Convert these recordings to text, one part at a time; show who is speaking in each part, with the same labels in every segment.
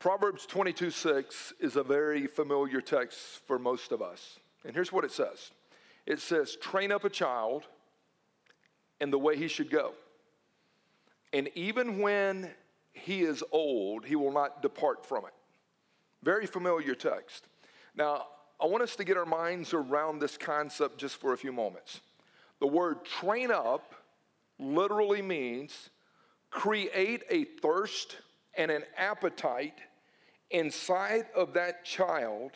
Speaker 1: Proverbs 22 6 is a very familiar text for most of us. And here's what it says it says, Train up a child in the way he should go. And even when he is old, he will not depart from it. Very familiar text. Now, I want us to get our minds around this concept just for a few moments. The word train up literally means create a thirst and an appetite inside of that child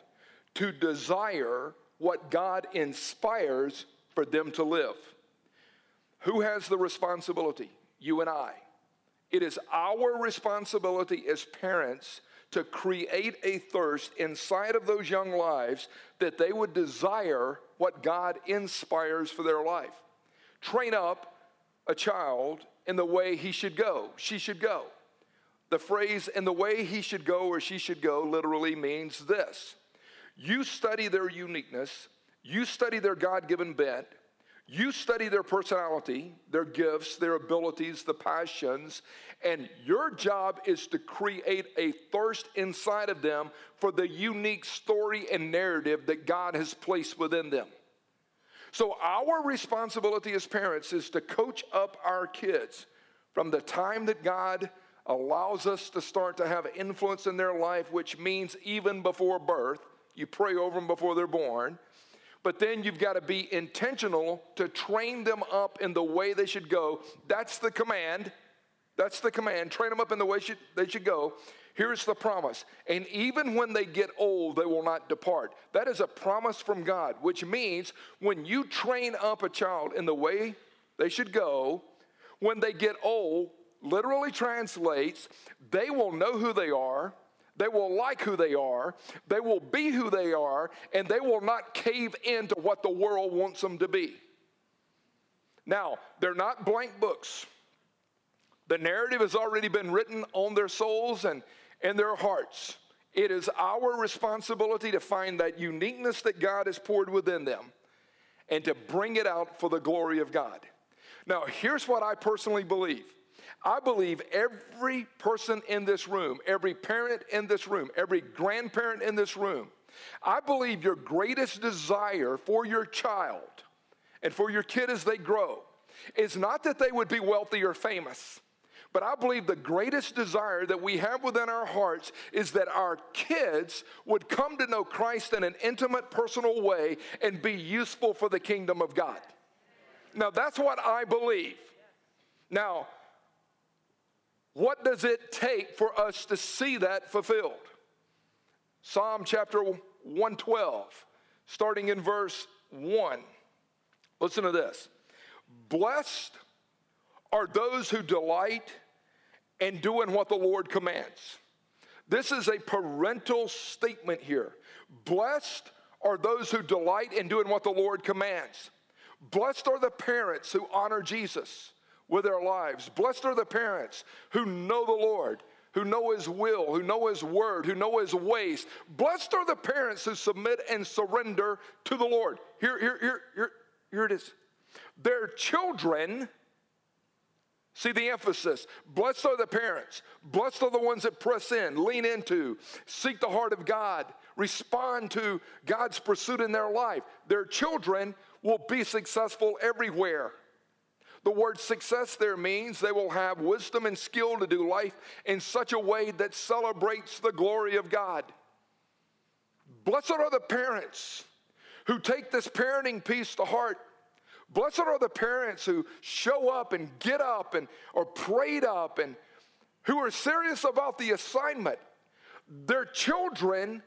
Speaker 1: to desire what God inspires for them to live. Who has the responsibility? You and I. It is our responsibility as parents to create a thirst inside of those young lives that they would desire what God inspires for their life. Train up a child in the way he should go, she should go. The phrase, and the way he should go or she should go, literally means this you study their uniqueness, you study their God given bent, you study their personality, their gifts, their abilities, the passions, and your job is to create a thirst inside of them for the unique story and narrative that God has placed within them. So, our responsibility as parents is to coach up our kids from the time that God allows us to start to have influence in their life, which means even before birth. You pray over them before they're born but then you've got to be intentional to train them up in the way they should go. That's the command. That's the command. Train them up in the way should, they should go. Here's the promise. And even when they get old, they will not depart. That is a promise from God, which means when you train up a child in the way they should go, when they get old, literally translates, they will know who they are they will like who they are, they will be who they are, and they will not cave into what the world wants them to be. Now, they're not blank books. The narrative has already been written on their souls and in their hearts. It is our responsibility to find that uniqueness that God has poured within them and to bring it out for the glory of God. Now, here's what I personally believe I believe every person in this room, every parent in this room, every grandparent in this room, I believe your greatest desire for your child and for your kid as they grow is not that they would be wealthy or famous. But I believe the greatest desire that we have within our hearts is that our kids would come to know Christ in an intimate, personal way and be useful for the kingdom of God. Now, that's what I believe. Now, what does it take for us to see that fulfilled? Psalm chapter 112, starting in verse 1. Listen to this. Blessed are those who delight in doing what the Lord commands. This is a parental statement here. Blessed are those who delight in doing what the Lord commands. Blessed are the parents who honor Jesus with their lives. Blessed are the parents who know the Lord, who know His will, who know His word, who know His ways. Blessed are the parents who submit and surrender to the Lord. Here, here, here, here, here it is. Their children. See the emphasis. Blessed are the parents. Blessed are the ones that press in, lean into, seek the heart of God, respond to God's pursuit in their life. Their children will be successful everywhere. The word success there means they will have wisdom and skill to do life in such a way that celebrates the glory of God. Blessed are the parents who take this parenting piece to heart. Blessed are the parents who show up and get up and are prayed up and who are serious about the assignment. Their children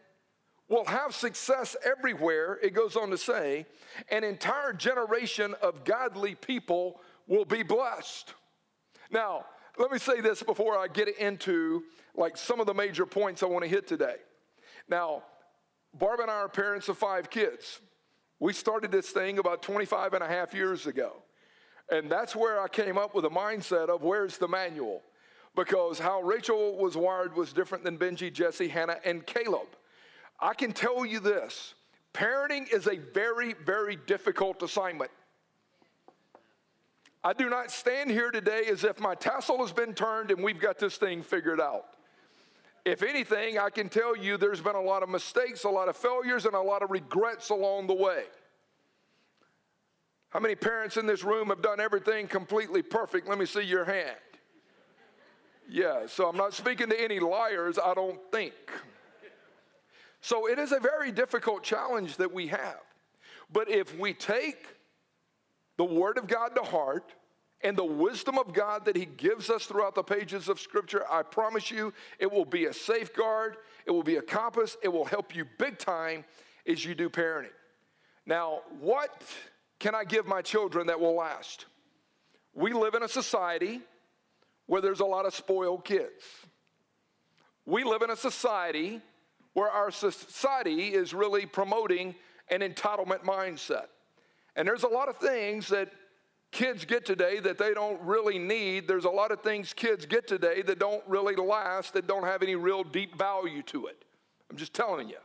Speaker 1: will have success everywhere, it goes on to say. An entire generation of godly people will be blessed. Now, let me say this before I get into like some of the major points I want to hit today. Now, Barb and I are parents of five kids. We started this thing about 25 and a half years ago. And that's where I came up with a mindset of where's the manual? Because how Rachel was wired was different than Benji, Jesse, Hannah, and Caleb. I can tell you this parenting is a very, very difficult assignment. I do not stand here today as if my tassel has been turned and we've got this thing figured out. If anything, I can tell you there's been a lot of mistakes, a lot of failures, and a lot of regrets along the way. How many parents in this room have done everything completely perfect? Let me see your hand. Yeah, so I'm not speaking to any liars, I don't think. So it is a very difficult challenge that we have. But if we take the Word of God to heart and the wisdom of God that He gives us throughout the pages of Scripture, I promise you it will be a safeguard, it will be a compass, it will help you big time as you do parenting. Now, what can I give my children that will last? We live in a society where there's a lot of spoiled kids. We live in a society where our society is really promoting an entitlement mindset. And there's a lot of things that kids get today that they don't really need. There's a lot of things kids get today that don't really last, that don't have any real deep value to it. I'm just telling you.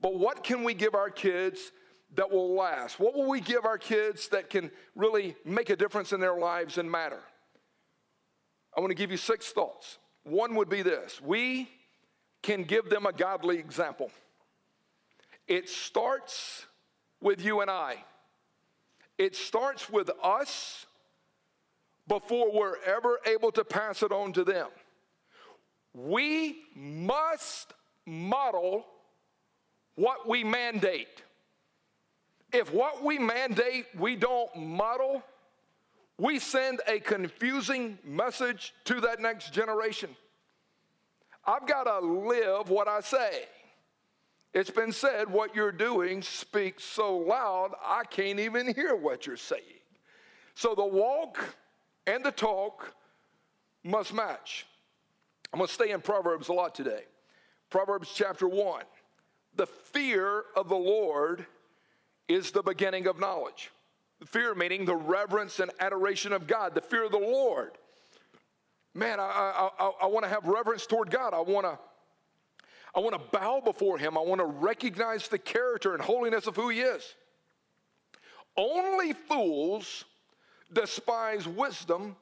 Speaker 1: But what can we give our kids that will last? What will we give our kids that can really make a difference in their lives and matter? I want to give you six thoughts. One would be this we can give them a godly example. It starts with you and I, it starts with us before we're ever able to pass it on to them. We must model what we mandate. If what we mandate we don't model, we send a confusing message to that next generation. I've got to live what I say. It's been said, what you're doing speaks so loud, I can't even hear what you're saying. So the walk and the talk must match. I'm going to stay in Proverbs a lot today. Proverbs chapter 1. The fear of the Lord is the beginning of knowledge. The fear meaning the reverence and adoration of God, the fear of the Lord. Man, I, I, I, I want to have reverence toward God. I want to I want to bow before him. I want to recognize the character and holiness of who he is. Only fools despise wisdom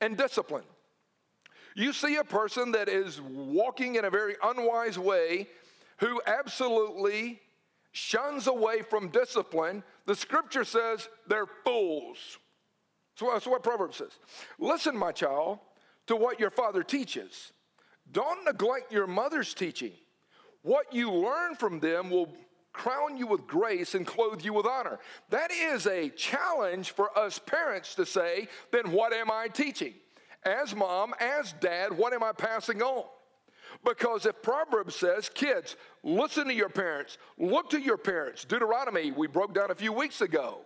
Speaker 1: and discipline. You see a person that is walking in a very unwise way who absolutely shuns away from discipline, the scripture says they're fools. So that's what Proverbs says. Listen, my child, to what your father teaches. Don't neglect your mother's teaching. What you learn from them will crown you with grace and clothe you with honor. That is a challenge for us parents to say, then what am I teaching? As mom, as dad, what am I passing on? Because if Proverbs says, kids, listen to your parents, look to your parents. Deuteronomy, we broke down a few weeks ago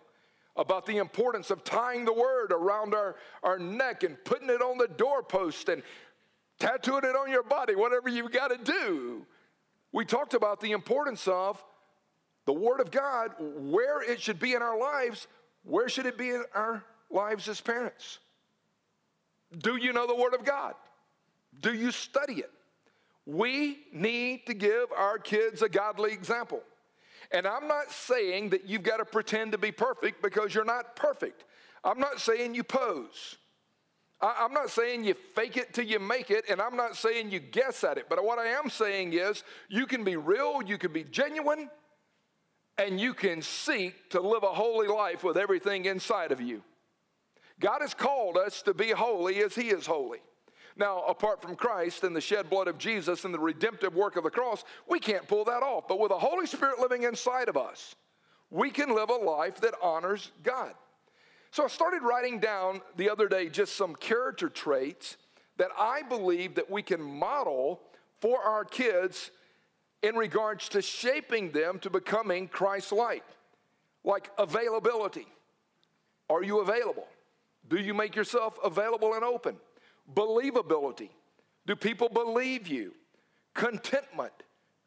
Speaker 1: about the importance of tying the word around our, our neck and putting it on the doorpost and tattooing it on your body, whatever you've got to do. We talked about the importance of the Word of God, where it should be in our lives. Where should it be in our lives as parents? Do you know the Word of God? Do you study it? We need to give our kids a godly example. And I'm not saying that you've got to pretend to be perfect because you're not perfect. I'm not saying you pose. I, am not saying you fake it till you make it, and I'm not saying you guess at it. But what I am saying is you can be real, you can be genuine, and you can seek to live a holy life with everything inside of you. God has called us to be holy as He is holy. Now, apart from Christ and the shed blood of Jesus and the redemptive work of the cross, we can't pull that off. But with the Holy Spirit living inside of us, we can live a life that honors God. So I started writing down the other day just some character traits that I believe that we can model for our kids in regards to shaping them to becoming Christ-like. Like availability. Are you available? Do you make yourself available and open? believability. Do people believe you? Contentment,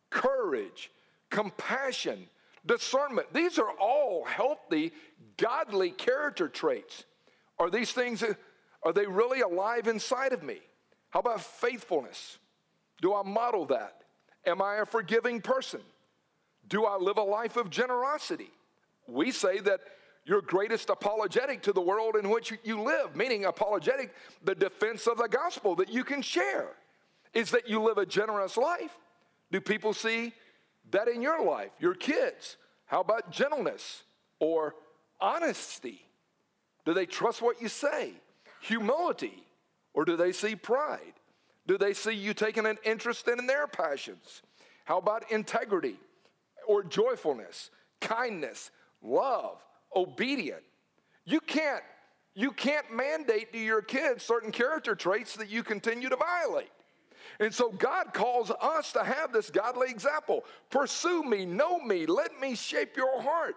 Speaker 1: courage, compassion, discernment. These are all healthy, godly character traits. Are these things, are they really alive inside of me? How about faithfulness? Do I model that? Am I a forgiving person? Do I live a life of generosity? We say that your greatest apologetic to the world in which you live, meaning apologetic, the defense of the gospel that you can share. is that you live a generous life. Do people see that in your life, your kids? How about gentleness or honesty? Do they trust what you say? Humility or do they see pride? Do they see you taking an interest in their passions? How about integrity or joyfulness, kindness, love, obedient? You can't you can't mandate to your kids certain character traits that you continue to violate. And so God calls us to have this godly example. Pursue me, know me, let me shape your heart.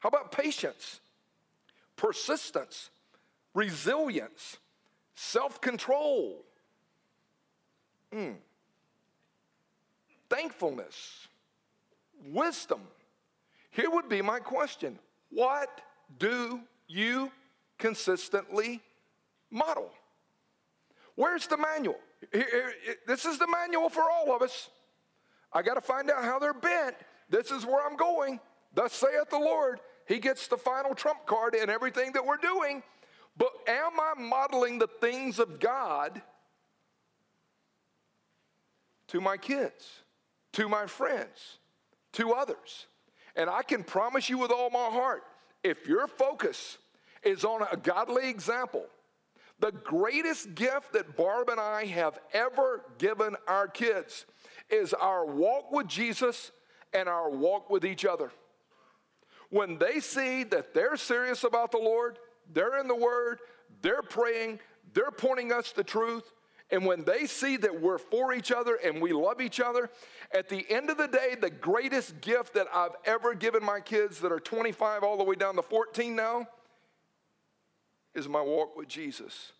Speaker 1: How about patience, persistence, resilience, self control, mm. thankfulness, wisdom? Here would be my question What do you consistently model? Where's the manual? This is the manual for all of us. I got to find out how they're bent. This is where I'm going. Thus saith the Lord. He gets the final trump card in everything that we're doing. But am I modeling the things of God to my kids, to my friends, to others? And I can promise you with all my heart if your focus is on a godly example, the greatest gift that Barb and I have ever given our kids is our walk with Jesus and our walk with each other. When they see that they're serious about the Lord, they're in the Word, they're praying, they're pointing us the truth, and when they see that we're for each other and we love each other, at the end of the day, the greatest gift that I've ever given my kids that are 25 all the way down to 14 now is my walk with Jesus,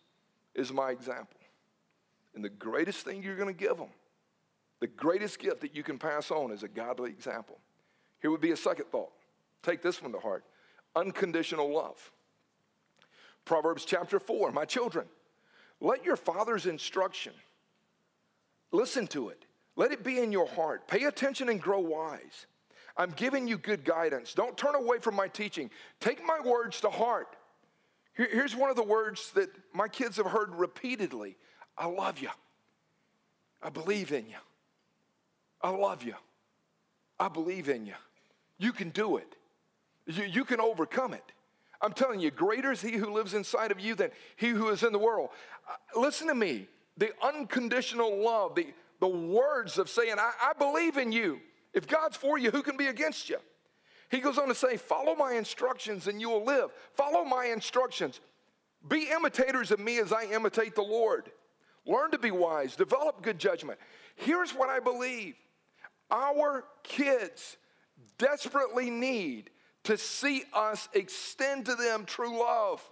Speaker 1: is my example. And the greatest thing you're going to give them, the greatest gift that you can pass on is a godly example. Here would be a second thought. Take this one to heart unconditional love. Proverbs chapter 4, my children, let your father's instruction, listen to it. Let it be in your heart. Pay attention and grow wise. I'm giving you good guidance. Don't turn away from my teaching. Take my words to heart. Here's one of the words that my kids have heard repeatedly I love you. I believe in you. I love you. I believe in you. You can do it. You, you can overcome it. I'm telling you, greater is he who lives inside of you than he who is in the world. Uh, listen to me. The unconditional love, the, the words of saying, I, I believe in you. If God's for you, who can be against you? He goes on to say, Follow my instructions and you will live. Follow my instructions. Be imitators of me as I imitate the Lord. Learn to be wise, develop good judgment. Here's what I believe our kids desperately need to see us extend to them true love,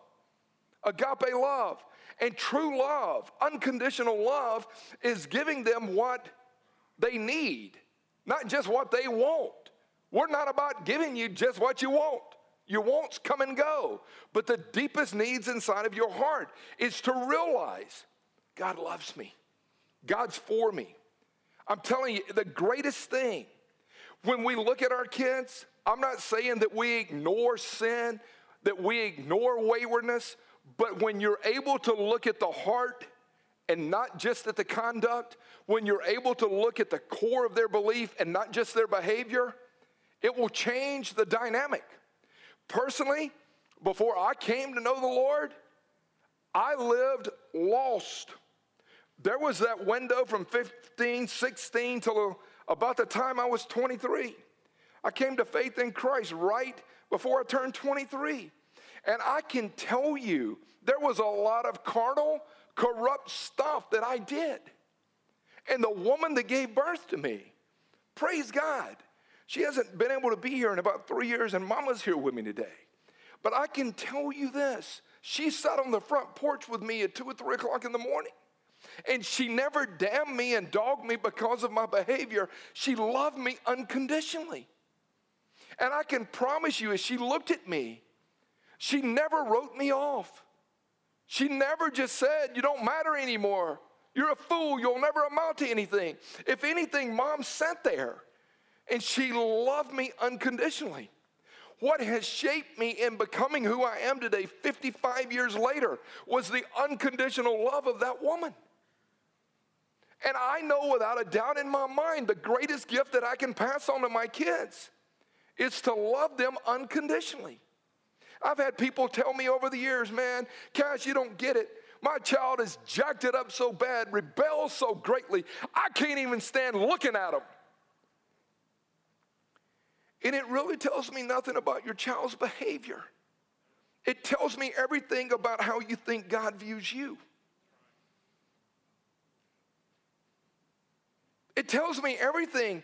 Speaker 1: agape love. And true love, unconditional love, is giving them what they need, not just what they want. We're not about giving you just what you want. Your wants come and go. But the deepest needs inside of your heart is to realize God loves me, God's for me. I'm telling you, the greatest thing when we look at our kids, I'm not saying that we ignore sin, that we ignore waywardness, but when you're able to look at the heart and not just at the conduct, when you're able to look at the core of their belief and not just their behavior, it will change the dynamic. Personally, before I came to know the Lord, I lived lost. There was that window from 15, 16 till about the time I was 23. I came to faith in Christ right before I turned 23. And I can tell you, there was a lot of carnal, corrupt stuff that I did. And the woman that gave birth to me, praise God, she hasn't been able to be here in about three years, and Mama's here with me today. But I can tell you this she sat on the front porch with me at two or three o'clock in the morning. And she never damned me and dogged me because of my behavior. She loved me unconditionally. And I can promise you, as she looked at me, she never wrote me off. She never just said, You don't matter anymore. You're a fool. You'll never amount to anything. If anything, mom sat there and she loved me unconditionally. What has shaped me in becoming who I am today, 55 years later, was the unconditional love of that woman. And I know without a doubt in my mind the greatest gift that I can pass on to my kids is to love them unconditionally. I've had people tell me over the years, man, Cash, you don't get it. My child has jacked it up so bad, rebels so greatly, I can't even stand looking at him. And it really tells me nothing about your child's behavior. It tells me everything about how you think God views you. It tells me everything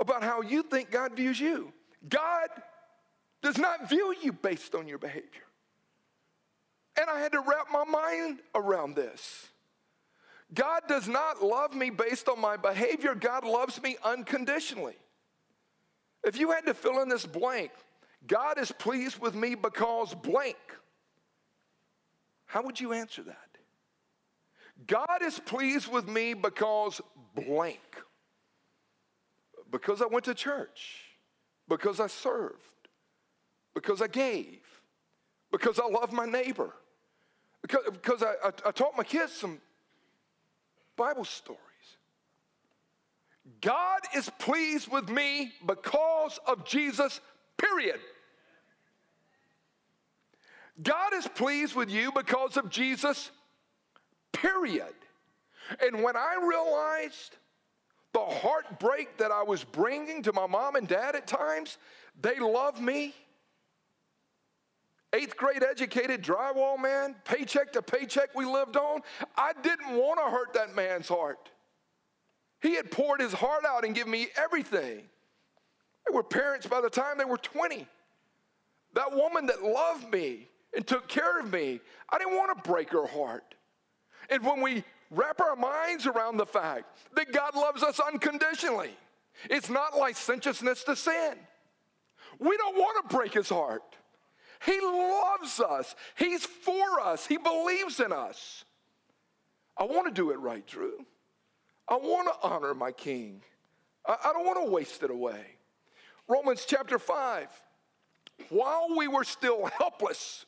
Speaker 1: about how you think God views you. God does not view you based on your behavior. And I had to wrap my mind around this. God does not love me based on my behavior, God loves me unconditionally. If you had to fill in this blank, God is pleased with me because blank. How would you answer that? God is pleased with me because blank. Because I went to church, because I served, because I gave, because I love my neighbor, because, because I, I, I taught my kids some Bible stories. God is pleased with me because of Jesus, period. God is pleased with you because of Jesus, period. And when I realized the heartbreak that I was bringing to my mom and dad at times, they love me. Eighth grade educated drywall man, paycheck to paycheck we lived on. I didn't want to hurt that man's heart. He had poured his heart out and given me everything. They were parents by the time they were 20. That woman that loved me and took care of me, I didn't want to break her heart. And when we wrap our minds around the fact that God loves us unconditionally, it's not licentiousness to sin. We don't want to break his heart. He loves us, he's for us, he believes in us. I want to do it right, Drew. I want to honor my king. I, don't want to waste it away. Romans chapter 5. While we were still helpless,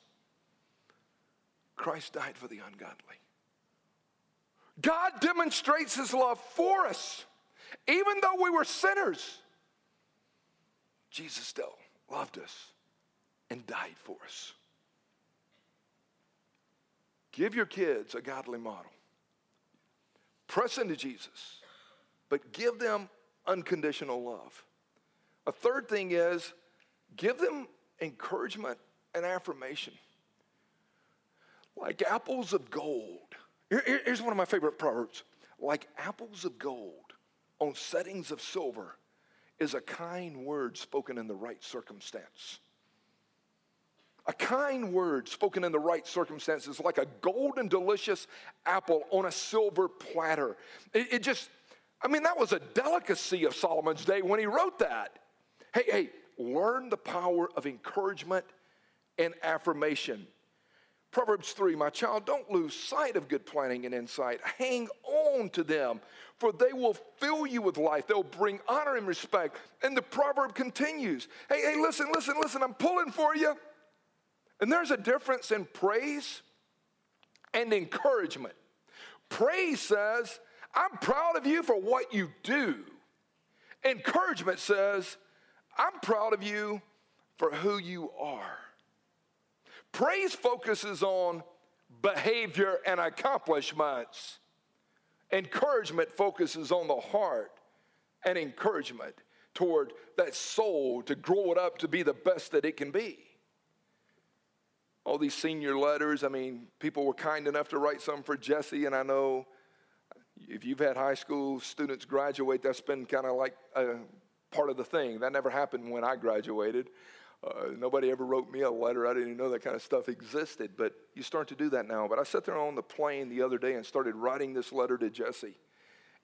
Speaker 1: Christ died for the ungodly. God demonstrates his love for us. Even though we were sinners, Jesus still loved us and died for us. Give your kids a godly model. Press into Jesus, but give them unconditional love. A third thing is give them encouragement and affirmation. Like apples of gold. Here, here's one of my favorite proverbs. Like apples of gold on settings of silver is a kind word spoken in the right circumstance. A kind word spoken in the right circumstances, like a golden, delicious apple on a silver platter. It, it, just, I mean, that was a delicacy of Solomon's day when he wrote that. Hey, hey, learn the power of encouragement and affirmation. Proverbs 3 My child, don't lose sight of good planning and insight. Hang on to them, for they will fill you with life. They'll bring honor and respect. And the proverb continues Hey, hey, listen, listen, listen, I'm pulling for you. And there's a difference in praise and encouragement. Praise says, I'm proud of you for what you do. Encouragement says, I'm proud of you for who you are. Praise focuses on behavior and accomplishments. Encouragement focuses on the heart and encouragement toward that soul to grow it up to be the best that it can be all these senior letters. I mean, people were kind enough to write some for Jesse, and I know if you've had high school students graduate, that's been kind of like a part of the thing. That never happened when I graduated. Uh, nobody ever wrote me a letter. I didn't even know that kind of stuff existed, but you start to do that now. But I sat there on the plane the other day and started writing this letter to Jesse.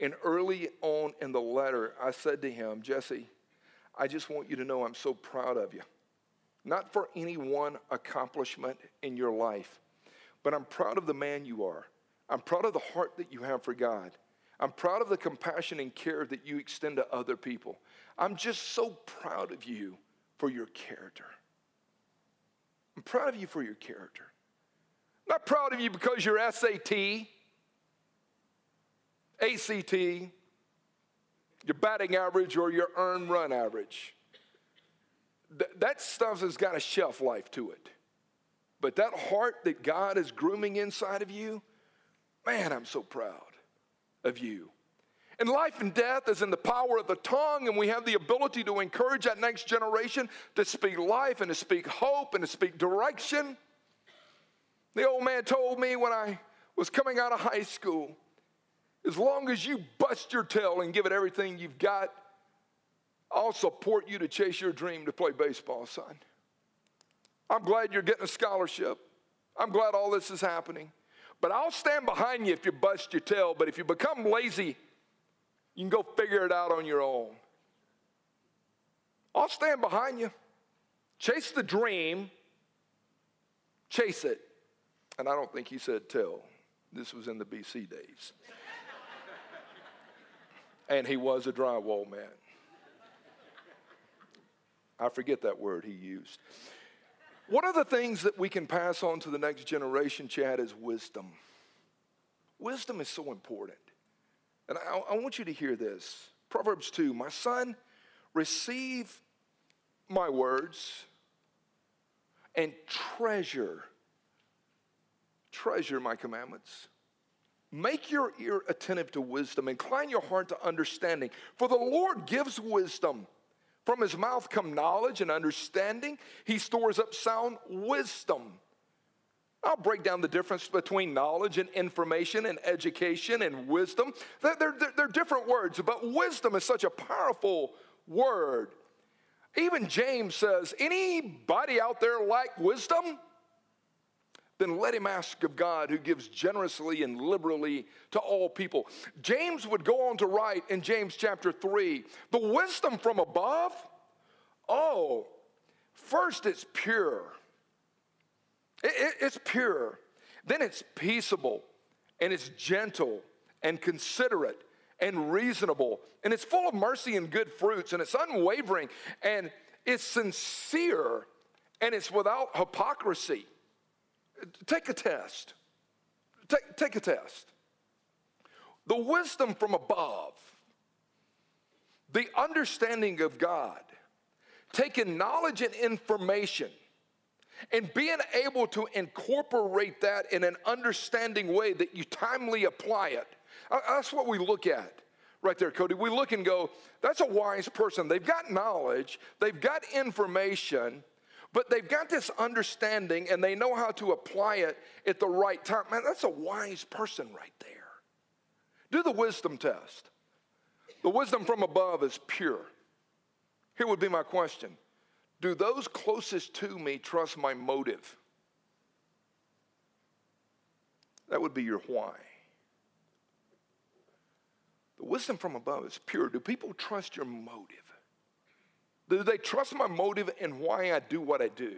Speaker 1: And early on in the letter, I said to him, Jesse, I just want you to know I'm so proud of you not for any one accomplishment in your life, but I'm proud of the man you are. I'm proud of the heart that you have for God. I'm proud of the compassion and care that you extend to other people. I'm just so proud of you for your character. I'm proud of you for your character. Not proud of you because your SAT. ACT, your batting average, or your earn run average. Th- that stuff has got a shelf life to it. But that heart that God is grooming inside of you, man, I'm so proud of you. And life and death is in the power of the tongue, and we have the ability to encourage that next generation to speak life and to speak hope and to speak direction. The old man told me when I was coming out of high school as long as you bust your tail and give it everything you've got, I'll support you to chase your dream to play baseball, son. I'm glad you're getting a scholarship. I'm glad all this is happening. But I'll stand behind you if you bust your tail. But if you become lazy, you can go figure it out on your own. I'll stand behind you. Chase the dream, chase it. And I don't think he said tell. This was in the BC days. and he was a drywall man. I forget that word he used. One of the things that we can pass on to the next generation, Chad, is wisdom. Wisdom is so important. And I, I, want you to hear this Proverbs 2 My son, receive my words and treasure, treasure my commandments. Make your ear attentive to wisdom, incline your heart to understanding. For the Lord gives wisdom. From his mouth come knowledge and understanding. He stores up sound wisdom. I'll break down the difference between knowledge and information and education and wisdom. They're, they're, they're, different words, but wisdom is such a powerful word. Even James says, anybody out there like wisdom? Then let him ask of God who gives generously and liberally to all people. James would go on to write in James chapter 3 the wisdom from above, oh, first it's pure. It, it, it's pure. Then it's peaceable and it's gentle and considerate and reasonable and it's full of mercy and good fruits and it's unwavering and it's sincere and it's without hypocrisy. Take a test. Take, take a test. The wisdom from above, the understanding of God, taking knowledge and information and being able to incorporate that in an understanding way that you timely apply it. Uh, that's what we look at right there, Cody. We look and go, that's a wise person. They've got knowledge, they've got information, but they've got this understanding and they know how to apply it at the right time. Man, that's a wise person right there. Do the wisdom test. The wisdom from above is pure. Here would be my question Do those closest to me trust my motive? That would be your why. The wisdom from above is pure. Do people trust your motive? Do they trust my motive and why I do what I do?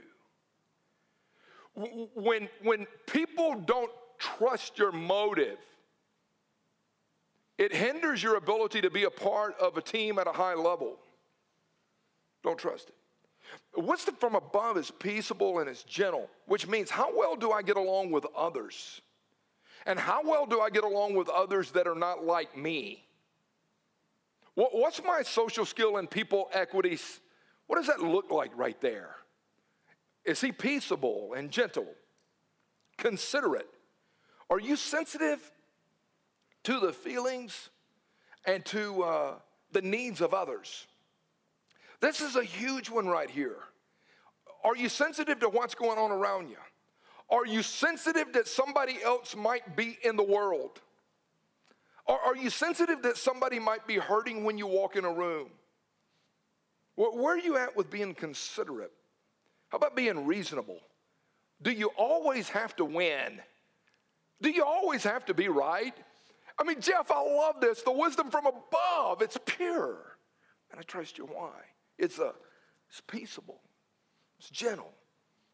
Speaker 1: When, when people don't trust your motive, it hinders your ability to be a part of a team at a high level. Don't trust it. What's the from above is peaceable and it's gentle, which means how well do I get along with others? And how well do I get along with others that are not like me? What's my social skill and people equities? What does that look like right there? Is he peaceable and gentle, considerate? Are you sensitive to the feelings and to uh, the needs of others? This is a huge one right here. Are you sensitive to what's going on around you? Are you sensitive that somebody else might be in the world? Are, are you sensitive that somebody might be hurting when you walk in a room? Where are you at with being considerate? How about being reasonable? Do you always have to win? Do you always have to be right? I mean, Jeff, I love this. The wisdom from above, it's pure. And I trust you why. It's a it's peaceable. It's gentle.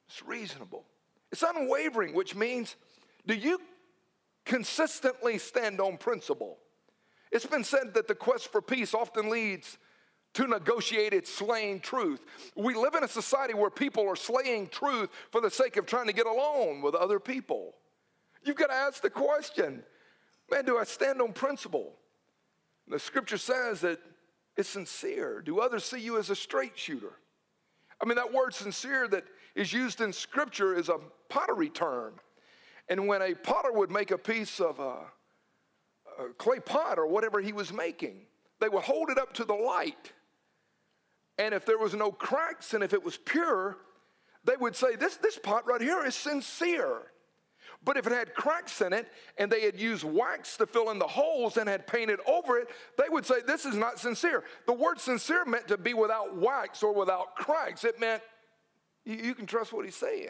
Speaker 1: It's reasonable. It's unwavering, which means do you consistently stand on principle? It's been said that the quest for peace often leads to negotiated slaying truth. We live in a society where people are slaying truth for the sake of trying to get along with other people. You've got to ask the question Man, do I stand on principle? The scripture says that it's sincere. Do others see you as a straight shooter? I mean, that word sincere that is used in scripture is a pottery term. And when a potter would make a piece of a, a clay pot or whatever he was making, they would hold it up to the light. And if there was no cracks and if it was pure, they would say, This, this pot right here is sincere. But if it had cracks in it and they had used wax to fill in the holes and had painted over it, they would say, This is not sincere. The word sincere meant to be without wax or without cracks. It meant you, you can trust what he's saying.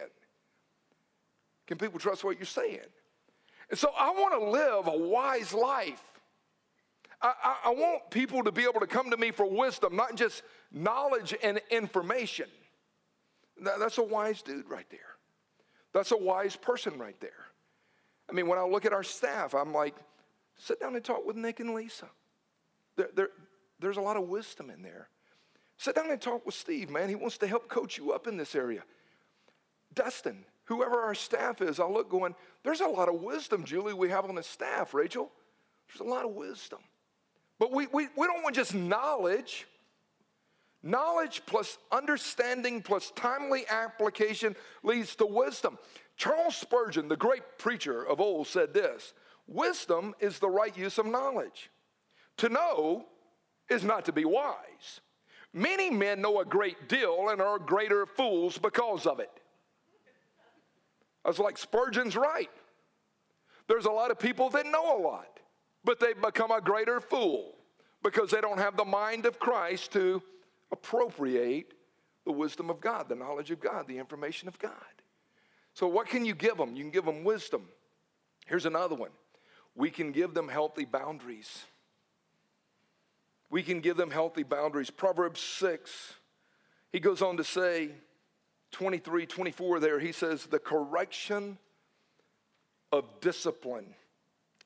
Speaker 1: Can people trust what you're saying? And so I want to live a wise life. I, I, I, want people to be able to come to me for wisdom, not just knowledge and information. That, that's a wise dude right there. That's a wise person right there. I mean, when I look at our staff, I'm like, sit down and talk with Nick and Lisa. There, there, there's a lot of wisdom in there. Sit down and talk with Steve, man. He wants to help coach you up in this area. Dustin, whoever our staff is, I'll look going, there's a lot of wisdom, Julie, we have on the staff, Rachel. There's a lot of wisdom. But we, we, we don't want just knowledge. Knowledge plus understanding plus timely application leads to wisdom. Charles Spurgeon, the great preacher of old, said this Wisdom is the right use of knowledge. To know is not to be wise. Many men know a great deal and are greater fools because of it. Was like, Spurgeon's right. There's a lot of people that know a lot, but they've become a greater fool because they don't have the mind of Christ to appropriate the wisdom of God, the knowledge of God, the information of God. So, what can you give them? You can give them wisdom. Here's another one we can give them healthy boundaries. We can give them healthy boundaries. Proverbs 6, he goes on to say, 23, 24 there, he says, the correction of discipline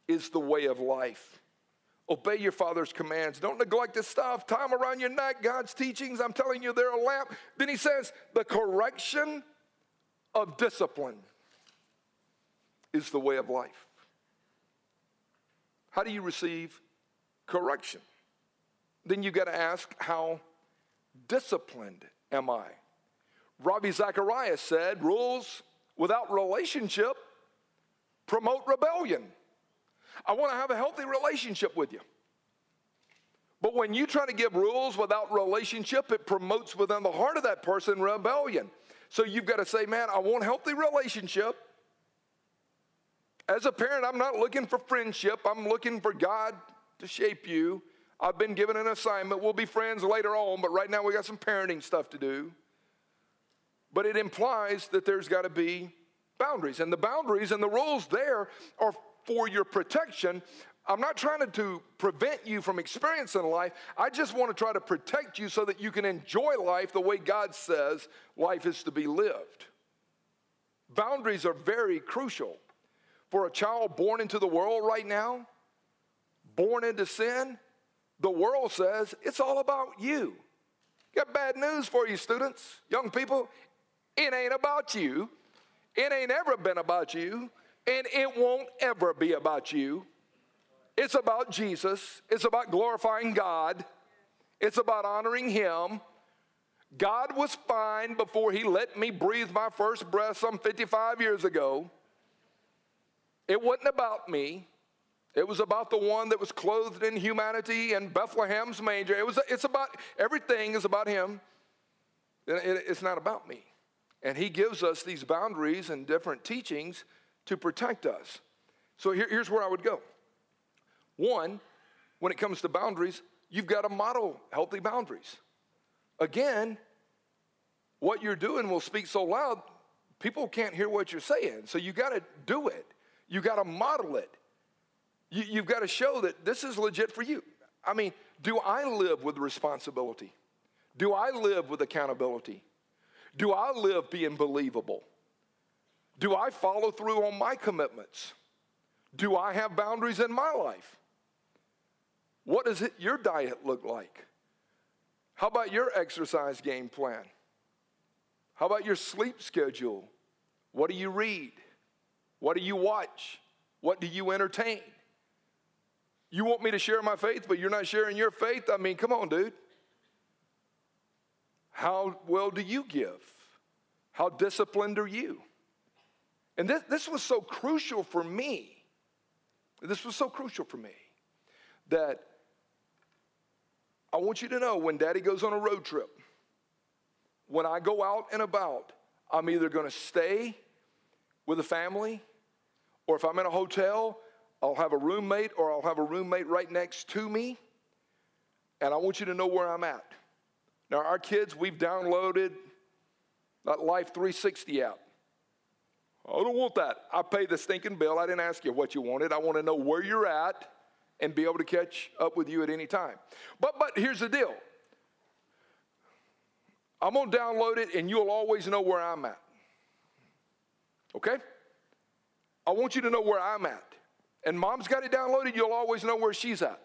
Speaker 1: is the way of life. Obey your father's commands. Don't neglect this stuff. Them around your neck. God's teachings, I'm telling you, they're a lamp. Then he says, the correction of discipline is the way of life. How do you receive correction? Then you got to ask, how disciplined am I? Ravi Zacharias said, rules without relationship promote rebellion. I want to have a healthy relationship with you. But when you try to give rules without relationship, it promotes within the heart of that person rebellion. So you've got to say, man, I want healthy relationship. As a parent, I'm not looking for friendship. I'm looking for God to shape you. I've been given an assignment. We'll be friends later on, but right now we got some parenting stuff to do but it implies that there's got to be boundaries. And the boundaries and the rules there are for your protection. I'm not trying to prevent you from experiencing life. I just want to try to protect you so that you can enjoy life the way God says life is to be lived. Boundaries are very crucial. For a child born into the world right now, born into sin, the world says it's all about you. Got bad news for you, students, young people. It ain't about you. It ain't ever been about you. And it won't ever be about you. It's about Jesus. It's about glorifying God. It's about honoring Him. God was fine before He let me breathe my first breath some 55 years ago. It wasn't about me. It was about the one that was clothed in humanity in Bethlehem's manger. It was, it's about, everything is about Him. It's not about me. And he gives us these boundaries and different teachings to protect us. So here, here's where I would go. One, when it comes to boundaries, you've got to model healthy boundaries. Again, what you're doing will speak so loud, people can't hear what you're saying. So you got to do it. You got to model it. You, you've got to show that this is legit for you. I mean, do I live with responsibility? Do I live with accountability? Do I live being believable? Do I follow through on my commitments? Do I have boundaries in my life? What does it, your diet look like? How about your exercise game plan? How about your sleep schedule? What do you read? What do you watch? What do you entertain? You want me to share my faith, but you're not sharing your faith? I mean, come on, dude. How well do you give? How disciplined are you? And this, this was so crucial for me. This was so crucial for me that I want you to know when daddy goes on a road trip, when I go out and about, I'm either going to stay with a family, or if I'm in a hotel, I'll have a roommate or I'll have a roommate right next to me. And I want you to know where I'm at. Now, our kids, we've downloaded that Life 360 app. I don't want that. I paid the stinking bill. I didn't ask you what you wanted. I want to know where you're at and be able to catch up with you at any time. But but here's the deal. I'm going to download it and you'll always know where I'm at. Okay? I want you to know where I'm at. And mom's got it downloaded, you'll always know where she's at.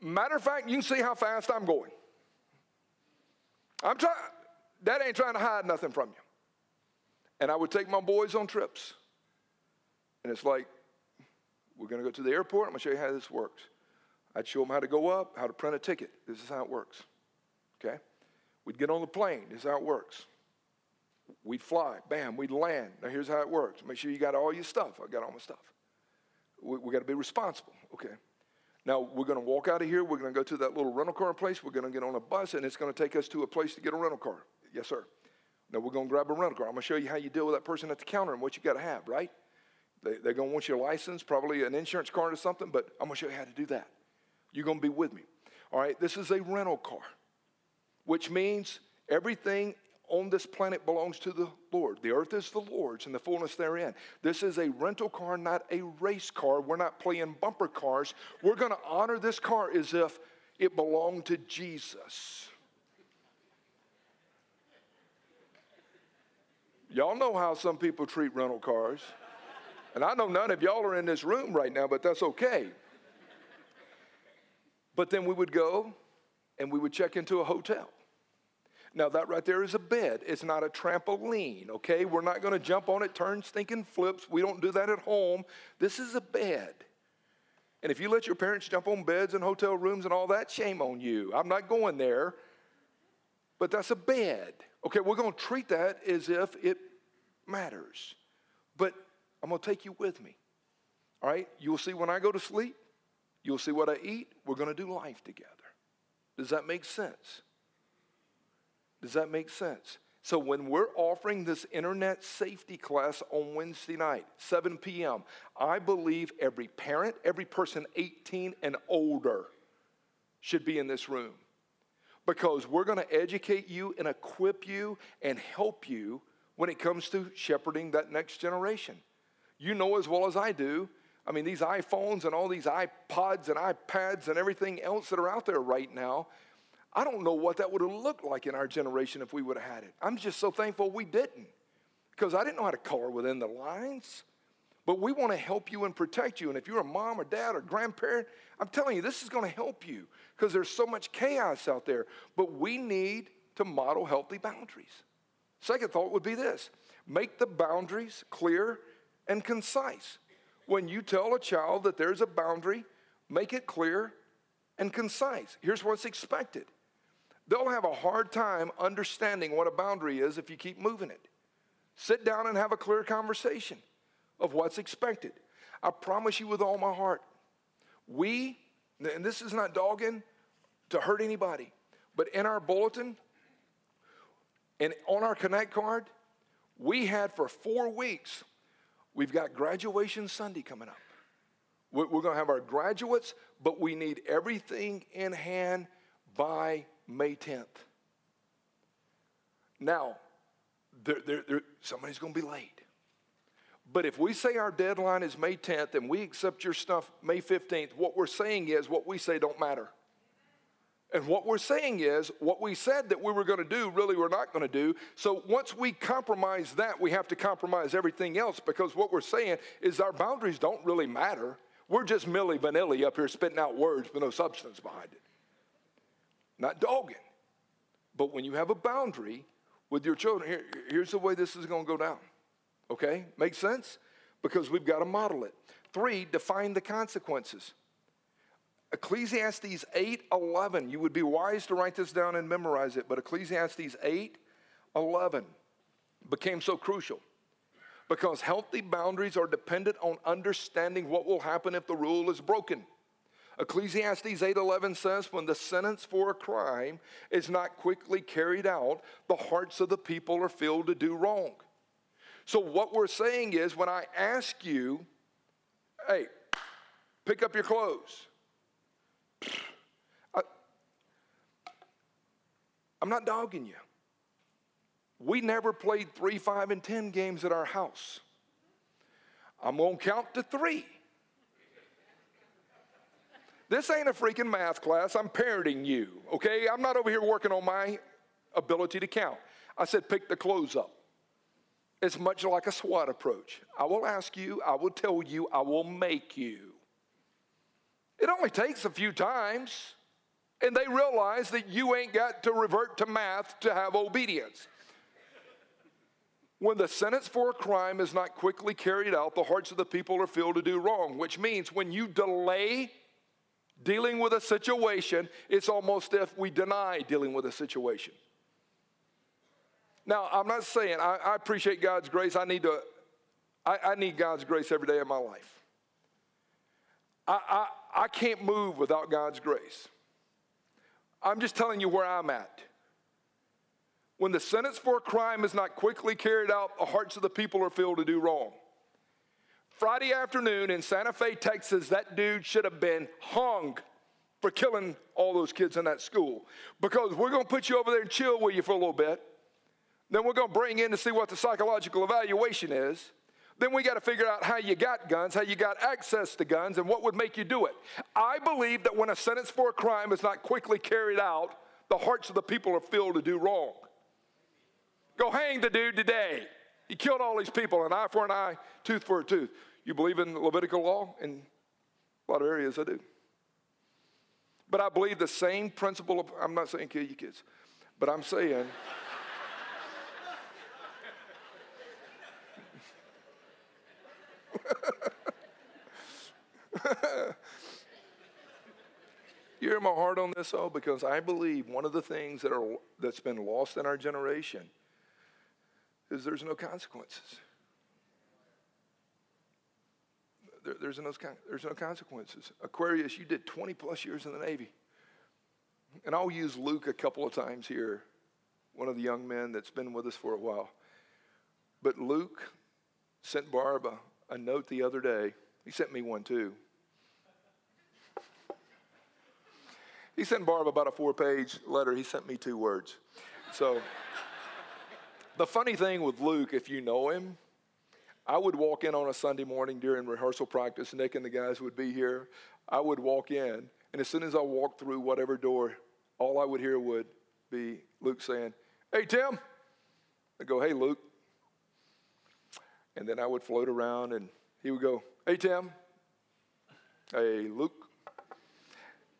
Speaker 1: Matter of fact, you can see how fast I'm going. I'm trying, that ain't trying to hide nothing from you. And I would take my boys on trips. And it's like, we're going to go to the airport. I'm going to show you how this works. I'd show them how to go up, how to print a ticket. This is how it works. Okay? We'd get on the plane. This is how it works. We'd fly. Bam, we'd land. Now, here's how it works. Make sure you got all your stuff. I got all my stuff. We, we got to be responsible. Okay. Now, we're going to walk out of here. We're going to go to that little rental car place. We're going to get on a bus, and it's going to take us to a place to get a rental car. Yes, sir. Now, we're going to grab a rental car. I'm going to show you how you deal with that person at the counter and what you got to have, right? They, they're going to want your license, probably an insurance card or something, but I'm going to show you how to do that. You're going to be with me. All right, this is a rental car, which means everything on this planet belongs to the Lord. The earth is the Lord's and the fullness therein. This is a rental car, not a race car. We're not playing bumper cars. We're going to honor this car as if it belonged to Jesus. Y'all know how some people treat rental cars. And I know none of y'all are in this room right now, but that's okay. But then we would go and we would check into a hotel. Now, that right there is a bed. It's not a trampoline, okay? We're not going to jump on it, turn stinking flips. We don't do that at home. This is a bed. And if you let your parents jump on beds and hotel rooms and all that, shame on you. I'm not going there. But that's a bed. Okay, we're going to treat that as if it matters. But I'm going to take you with me. All right? You'll see when I go to sleep, you'll see what I eat. We're going to do life together. Does that make sense? Does that make sense? So when we're offering this internet safety class on Wednesday night, 7 p.m., I believe every parent, every person 18 and older should be in this room. Because we're going to educate you and equip you and help you when it comes to shepherding that next generation. You know as well as I do. I mean, these iPhones and all these iPods and iPads and everything else that are out there right now, I don't know what that would have looked like in our generation if we would have had it. I'm just so thankful we didn't because I didn't know how to color within the lines. But we want to help you and protect you. And if you're a mom or dad or grandparent, I'm telling you, this is going to help you because there's so much chaos out there. But we need to model healthy boundaries. Second thought would be this make the boundaries clear and concise. When you tell a child that there's a boundary, make it clear and concise. Here's what's expected. They'll have a hard time understanding what a boundary is if you keep moving it. Sit down and have a clear conversation of what's expected. I promise you with all my heart, we, and this is not dogging to hurt anybody, but in our bulletin and on our Connect card, we had for four weeks, we've got graduation Sunday coming up. We're going to have our graduates, but we need everything in hand by May 10th. Now, somebody's going to be late. But if we say our deadline is May 10th and we accept your stuff May 15th, what we're saying is what we say don't matter. And what we're saying is what we said that we were going to do, really we're not going to do. So once we compromise that, we have to compromise everything else because what we're saying is our boundaries don't really matter. We're just Milli Vanilli up here spitting out words with no substance behind it. Not dogging. But when you have a boundary with your children, here, here's the way this is going to go down. Okay? Makes sense? Because we've got to model it. three, define the consequences. Ecclesiastes 8 11, you would be wise to write this down and memorize it, but Ecclesiastes 8 11 became so crucial because healthy boundaries are dependent on understanding what will happen if the rule is broken. Ecclesiastes 8:11 says when the sentence for a crime is not quickly carried out, the hearts of the people are filled to do wrong. So what we're saying is when I ask you, hey, pick up your clothes. I, I'm not dogging you. We never played three, five, and 10 games at our house. I'm going to count to three. This ain't a freaking math class. I'm parenting you, okay? I'm not over here working on my ability to count. I said, pick the clothes up. It's much like a SWAT approach. I will ask you, I will tell you, I will make you. It only takes a few times, and they realize that you ain't got to revert to math to have obedience. When the sentence for a crime is not quickly carried out, the hearts of the people are filled to do wrong, which means when you delay dealing with a situation, it's almost if we deny dealing with a situation. Now, I'm not saying I, I appreciate God's grace. I need to, I, I, need God's grace every day of my life. I, I, I can't move without God's grace. I'm just telling you where I'm at. When the sentence for a crime is not quickly carried out, the hearts of the people are filled to do wrong. Friday afternoon in Santa Fe, Texas, that dude should have been hung for killing all those kids in that school. Because we're going to put you over there and chill with you for a little bit. Then we're going to bring in to see what the psychological evaluation is. Then we got to figure out how you got guns, how you got access to guns, and what would make you do it. I believe that when a sentence for a crime is not quickly carried out, the hearts of the people are filled to do wrong. Go hang the dude today. He killed all these people, an eye for an eye, tooth for a tooth. You believe in Levitical law? In a lot of areas, I do. But I believe the same principle of, I'm not saying kill your kids, but I'm saying, you hear my heart on this, though? Because I believe one of the things that are, that's been lost in our generation is there's no consequences. There, there's, no, there's no consequences. Aquarius, you did 20 plus years in the Navy. And I'll use Luke a couple of times here, one of the young men that's been with us for a while. But Luke sent Barb a, a note the other day. He sent me one too. He sent Barb about a four page letter. He sent me two words. So. The funny thing with Luke, if you know him, I would walk in on a Sunday morning during rehearsal practice. Nick and the guys would be here. I would walk in, and as soon as I walked through whatever door, all I would hear would be Luke saying, Hey, Tim. I'd go, Hey, Luke. And then I would float around, and he would go, Hey, Tim. Hey, Luke.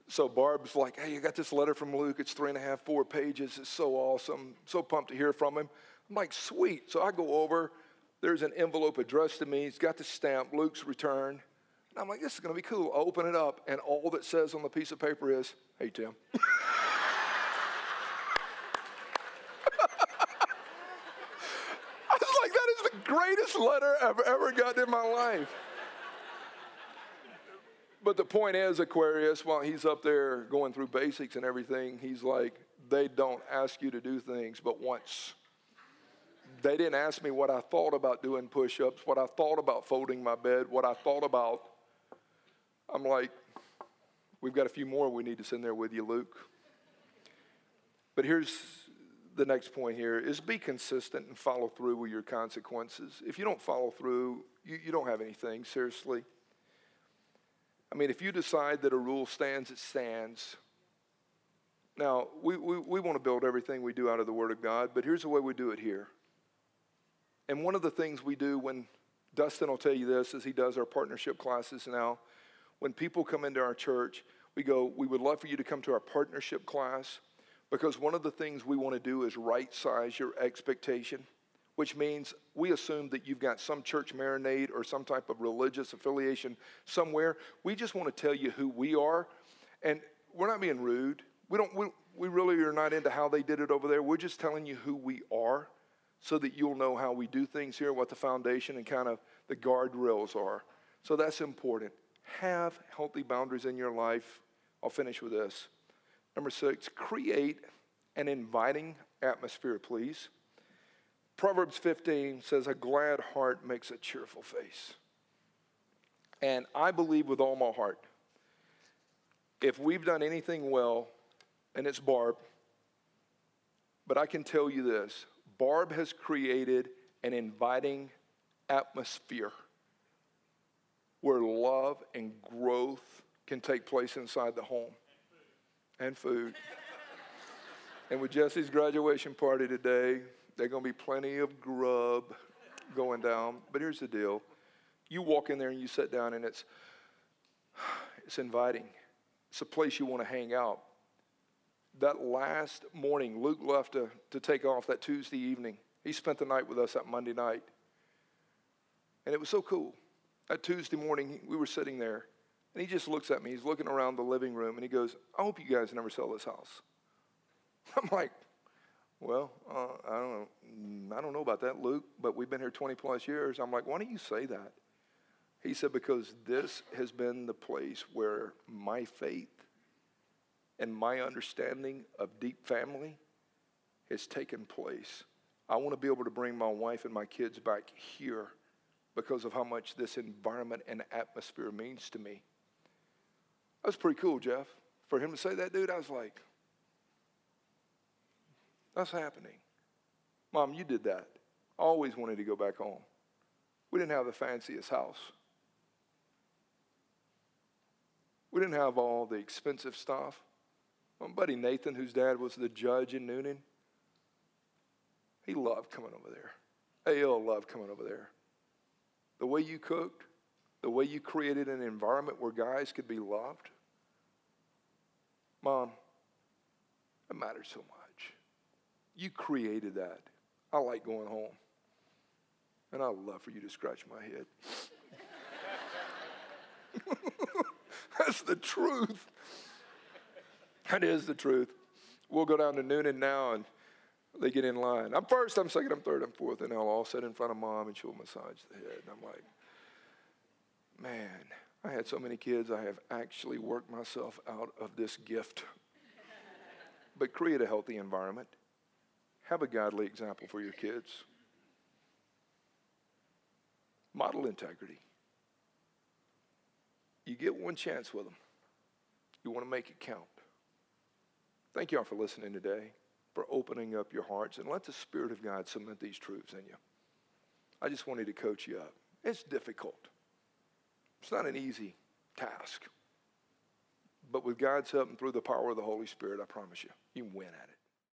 Speaker 1: So Barb's like, Hey, I got this letter from Luke. It's three and a half, four pages. It's so awesome. So pumped to hear from him. I'm like, sweet. So I go over. There's an envelope addressed to me. It's got the stamp, Luke's return. And I'm like, this is going to be cool. I open it up, and all that says on the piece of paper is, hey, Tim. I was like, that is the greatest letter I've ever gotten in my life. But the point is, Aquarius, while he's up there going through basics and everything, he's like, they don't ask you to do things but once. They didn't ask me what I thought about doing push ups, what I thought about folding my bed, what I thought about. I'm like, we've got a few more we need to send there with you, Luke. But here's the next point here is be consistent and follow through with your consequences. If you don't follow through, you, you don't have anything, seriously. I mean, if you decide that a rule stands, it stands. Now, we, we, we want to build everything we do out of the Word of God, but here's the way we do it here. And one of the things we do when Dustin will tell you this as he does our partnership classes now, when people come into our church, we go, we would love for you to come to our partnership class because one of the things we want to do is right size your expectation. which means we assume that you've got some church marinade or some type of religious affiliation somewhere. We just want to tell you who we are. And we're not being rude. We, don't, we, we really are not into how they did it over there. We're just telling you who we are so that you'll know how we do things here, what the foundation and kind of the guardrails are. So that's important. Have healthy boundaries in your life. I'll finish with this. Number six, create an inviting atmosphere, please. Proverbs 15 says, A glad heart makes a cheerful face. And I believe with all my heart, if we've done anything well, and it's Barb, but I can tell you this Barb has created an inviting atmosphere where love and growth can take place inside the home and food. and with Jesse's graduation party today, there's going to be plenty of grub going down. But here's the deal you walk in there and you sit down, and it's, it's inviting. It's a place you want to hang out. That last morning, Luke left to, to take off that Tuesday evening. He spent the night with us that Monday night. And it was so cool. That Tuesday morning, we were sitting there, and he just looks at me. He's looking around the living room, and he goes, I hope you guys never sell this house. I'm like, well, uh, I don't. Mm, I don't know about that, Luke, but we've been here 20 plus years. I'm like, why don't you say that? He said, because this has been the place where my faith and my understanding of deep family has taken place. I want to be able to bring my wife and my kids back here because of how much this environment and atmosphere means to me. That was pretty cool, Jeff. For him to say that, dude, I was like, that's happening. Mom, you did that. I always wanted to go back home. We didn't have the fanciest house. We didn't have all the expensive stuff. My buddy Nathan, whose dad was the judge in Newnan, he loved coming over there. AL loved coming over there. The way you cooked, the way you created an environment where guys could be loved. Mom, it matters so much. You created that. I like going home. And I'd love for you to scratch my head. That's the truth. That is the truth. We'll go down to Newnan now and they get in line. I'm first, I'm second, I'm third, I'm fourth, and they'll all sit in front of mom and she'll massage the head. And I'm like, man, I had so many kids, I have actually worked myself out of this gift. but create a healthy environment. Have a godly example for your kids. Model integrity. You get one chance with them. You want to make it count. Thank y'all for listening today, for opening up your hearts, and let the Spirit of God cement these truths in you. I just wanted to coach you up. It's difficult. It's not an easy task. But with God's help and through the power of the Holy Spirit, I promise you, you win at it.